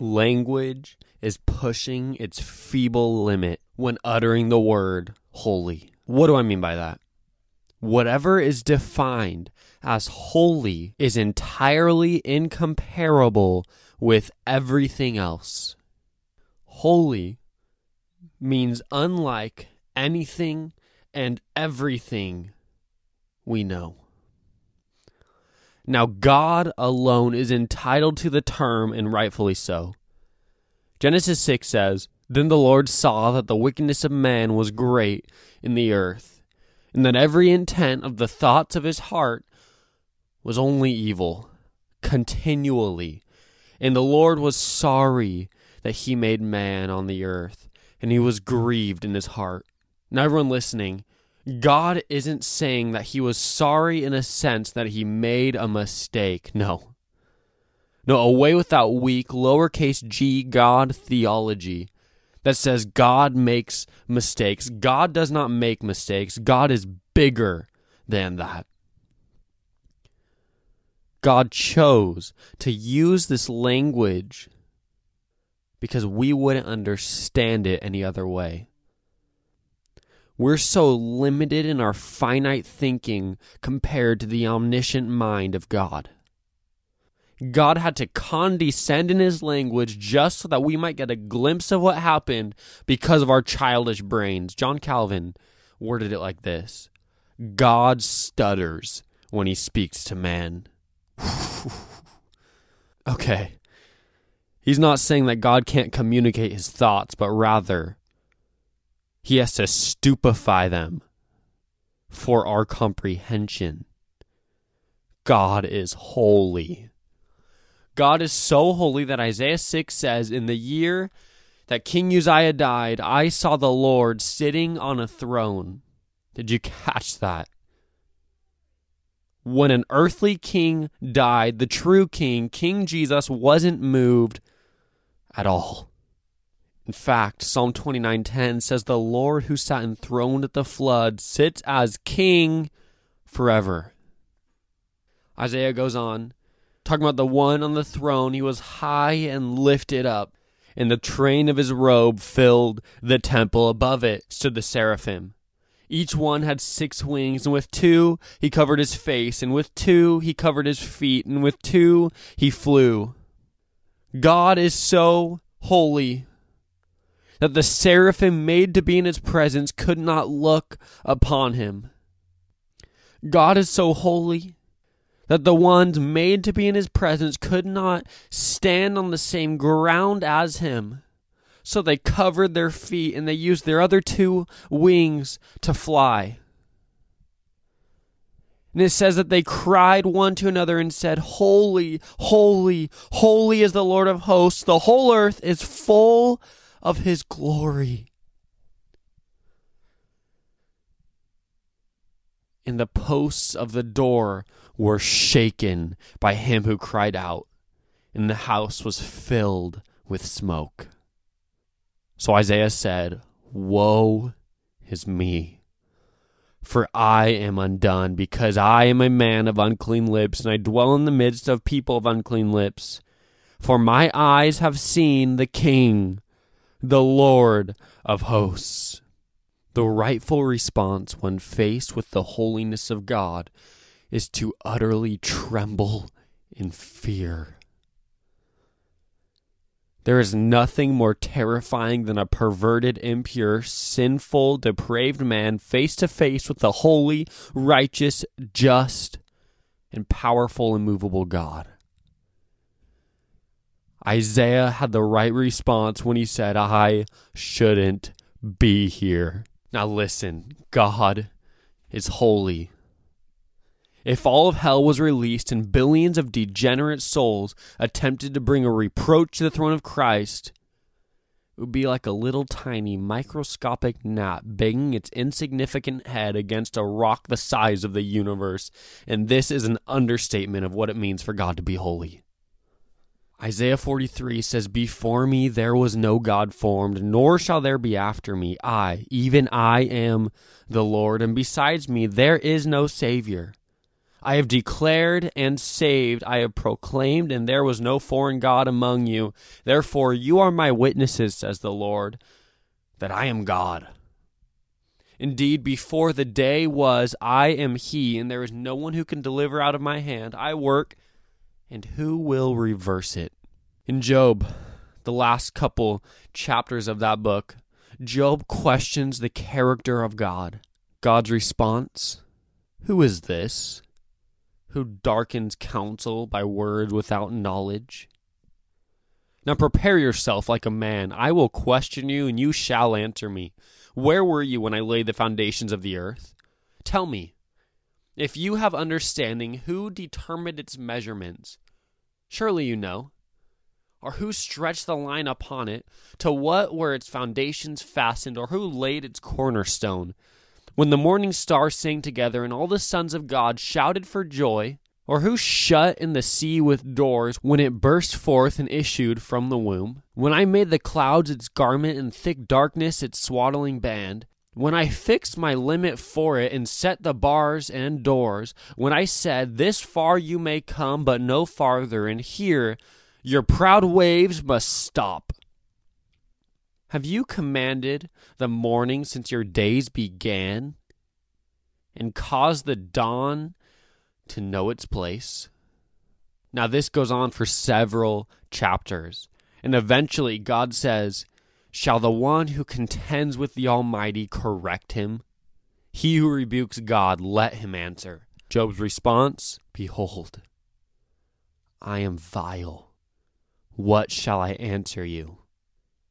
language is pushing its feeble limit when uttering the word holy. What do I mean by that? Whatever is defined as holy is entirely incomparable with everything else. Holy means unlike anything and everything we know. Now, God alone is entitled to the term, and rightfully so. Genesis 6 says, Then the Lord saw that the wickedness of man was great in the earth, and that every intent of the thoughts of his heart was only evil, continually. And the Lord was sorry that he made man on the earth, and he was grieved in his heart. Now, everyone listening, God isn't saying that he was sorry in a sense that he made a mistake. No. No, away with that weak, lowercase g God theology that says God makes mistakes. God does not make mistakes. God is bigger than that. God chose to use this language because we wouldn't understand it any other way. We're so limited in our finite thinking compared to the omniscient mind of God. God had to condescend in his language just so that we might get a glimpse of what happened because of our childish brains. John Calvin worded it like this God stutters when he speaks to man. okay. He's not saying that God can't communicate his thoughts, but rather he has to stupefy them for our comprehension. God is holy. God is so holy that Isaiah 6 says, In the year that King Uzziah died, I saw the Lord sitting on a throne. Did you catch that? When an earthly king died, the true king, King Jesus, wasn't moved at all. In fact, Psalm 29:10 says the Lord who sat enthroned at the flood sits as king forever. Isaiah goes on talking about the one on the throne, he was high and lifted up, and the train of his robe filled the temple. Above it stood the seraphim. Each one had six wings, and with two he covered his face, and with two he covered his feet, and with two he flew. God is so holy that the seraphim made to be in his presence could not look upon him. God is so holy that the ones made to be in his presence could not stand on the same ground as him. So they covered their feet and they used their other two wings to fly. And it says that they cried one to another and said, Holy, holy, holy is the Lord of hosts. The whole earth is full of his glory. And the posts of the door were shaken by him who cried out, and the house was filled with smoke. So Isaiah said, Woe is me, for I am undone, because I am a man of unclean lips, and I dwell in the midst of people of unclean lips. For my eyes have seen the King, the Lord of hosts. The rightful response when faced with the holiness of God is to utterly tremble in fear. There is nothing more terrifying than a perverted, impure, sinful, depraved man face to face with the holy, righteous, just, and powerful, immovable God. Isaiah had the right response when he said, I shouldn't be here. Now listen, God is holy. If all of hell was released and billions of degenerate souls attempted to bring a reproach to the throne of Christ, it would be like a little tiny microscopic gnat banging its insignificant head against a rock the size of the universe. And this is an understatement of what it means for God to be holy. Isaiah 43 says, Before me there was no God formed, nor shall there be after me. I, even I, am the Lord, and besides me there is no Savior. I have declared and saved, I have proclaimed, and there was no foreign God among you. Therefore, you are my witnesses, says the Lord, that I am God. Indeed, before the day was, I am He, and there is no one who can deliver out of my hand. I work, and who will reverse it? In Job, the last couple chapters of that book, Job questions the character of God. God's response Who is this who darkens counsel by words without knowledge? Now prepare yourself like a man. I will question you, and you shall answer me. Where were you when I laid the foundations of the earth? Tell me, if you have understanding, who determined its measurements? Surely you know. Or who stretched the line upon it? To what were its foundations fastened? Or who laid its cornerstone? When the morning stars sang together and all the sons of God shouted for joy, or who shut in the sea with doors when it burst forth and issued from the womb? When I made the clouds its garment and thick darkness its swaddling band, when I fixed my limit for it and set the bars and doors, when I said, This far you may come, but no farther, and here your proud waves must stop. Have you commanded the morning since your days began, and caused the dawn to know its place. Now, this goes on for several chapters, and eventually God says, Shall the one who contends with the Almighty correct him? He who rebukes God, let him answer. Job's response Behold, I am vile. What shall I answer you?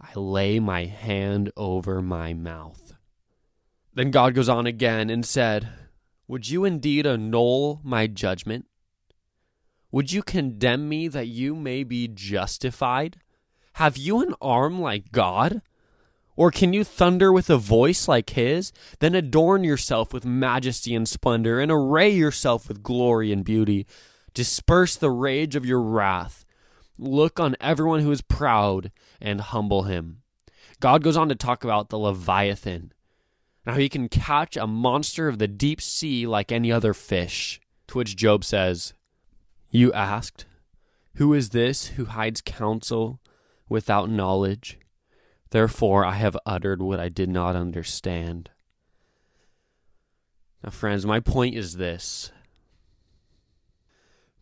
I lay my hand over my mouth. Then God goes on again and said, would you indeed annul my judgment? Would you condemn me that you may be justified? Have you an arm like God? Or can you thunder with a voice like his? Then adorn yourself with majesty and splendor, and array yourself with glory and beauty. Disperse the rage of your wrath. Look on everyone who is proud and humble him. God goes on to talk about the Leviathan now he can catch a monster of the deep sea like any other fish. To which Job says, You asked, Who is this who hides counsel without knowledge? Therefore I have uttered what I did not understand. Now, friends, my point is this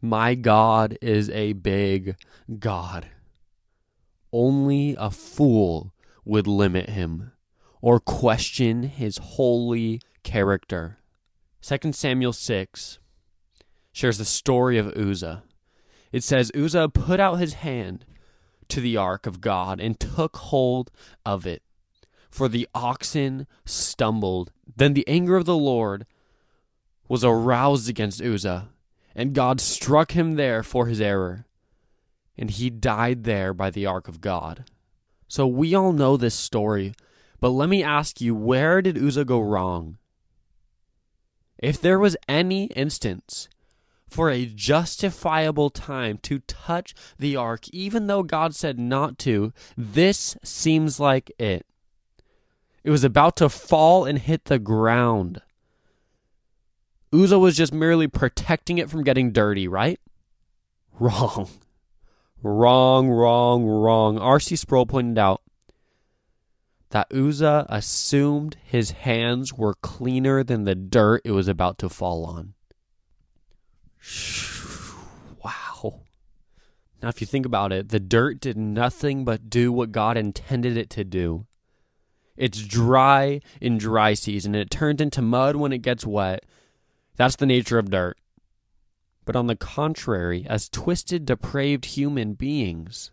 My God is a big God. Only a fool would limit him or question his holy character. 2 Samuel 6 shares the story of Uzzah. It says, Uzzah put out his hand to the ark of God and took hold of it, for the oxen stumbled. Then the anger of the Lord was aroused against Uzzah, and God struck him there for his error, and he died there by the ark of God. So we all know this story but let me ask you, where did Uzzah go wrong? If there was any instance for a justifiable time to touch the ark, even though God said not to, this seems like it. It was about to fall and hit the ground. Uzzah was just merely protecting it from getting dirty, right? Wrong. Wrong, wrong, wrong. R.C. Sproul pointed out that Uzzah assumed his hands were cleaner than the dirt it was about to fall on. Wow. Now, if you think about it, the dirt did nothing but do what God intended it to do. It's dry in dry season, and it turns into mud when it gets wet. That's the nature of dirt. But on the contrary, as twisted, depraved human beings,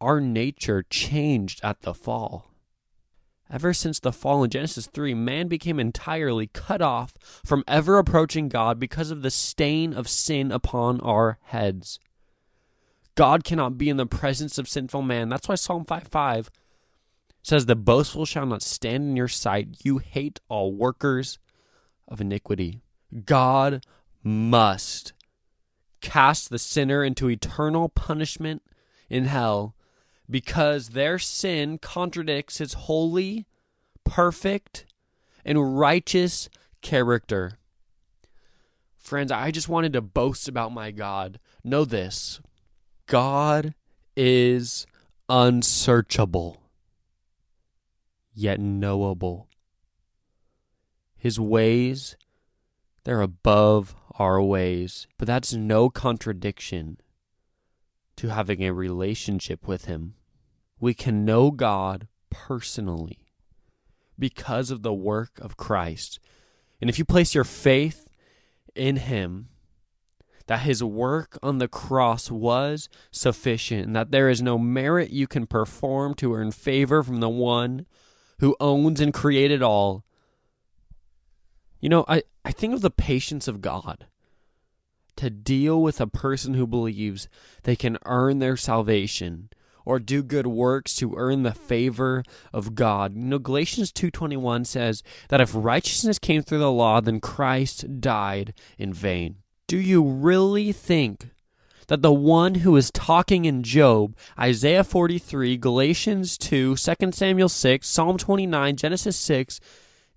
our nature changed at the fall. Ever since the fall in Genesis 3, man became entirely cut off from ever approaching God because of the stain of sin upon our heads. God cannot be in the presence of sinful man. That's why Psalm 5 5 says, The boastful shall not stand in your sight. You hate all workers of iniquity. God must cast the sinner into eternal punishment in hell because their sin contradicts his holy, perfect, and righteous character. Friends, I just wanted to boast about my God. Know this God is unsearchable, yet knowable. His ways, they're above our ways, but that's no contradiction to having a relationship with Him. We can know God personally because of the work of Christ. And if you place your faith in Him, that His work on the cross was sufficient, and that there is no merit you can perform to earn favor from the one who owns and created all. You know, I, I think of the patience of God to deal with a person who believes they can earn their salvation or do good works to earn the favor of God. You know, Galatians 2:21 says that if righteousness came through the law, then Christ died in vain. Do you really think that the one who is talking in Job, Isaiah 43, Galatians 2, 2 Samuel 6, Psalm 29, Genesis 6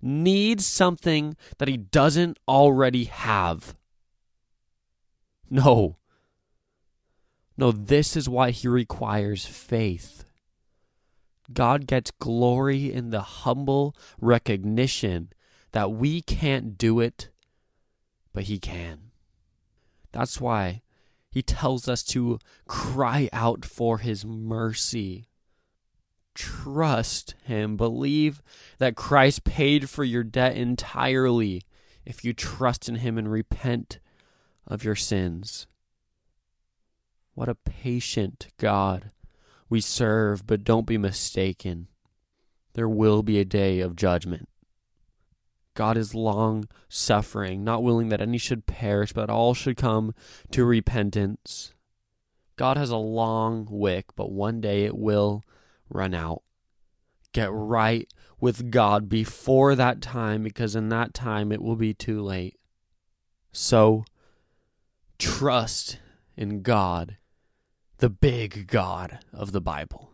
needs something that he doesn't already have? No. No, this is why he requires faith. God gets glory in the humble recognition that we can't do it, but he can. That's why he tells us to cry out for his mercy. Trust him. Believe that Christ paid for your debt entirely if you trust in him and repent of your sins. What a patient God we serve, but don't be mistaken. There will be a day of judgment. God is long suffering, not willing that any should perish, but all should come to repentance. God has a long wick, but one day it will run out. Get right with God before that time, because in that time it will be too late. So, trust in God the big God of the Bible.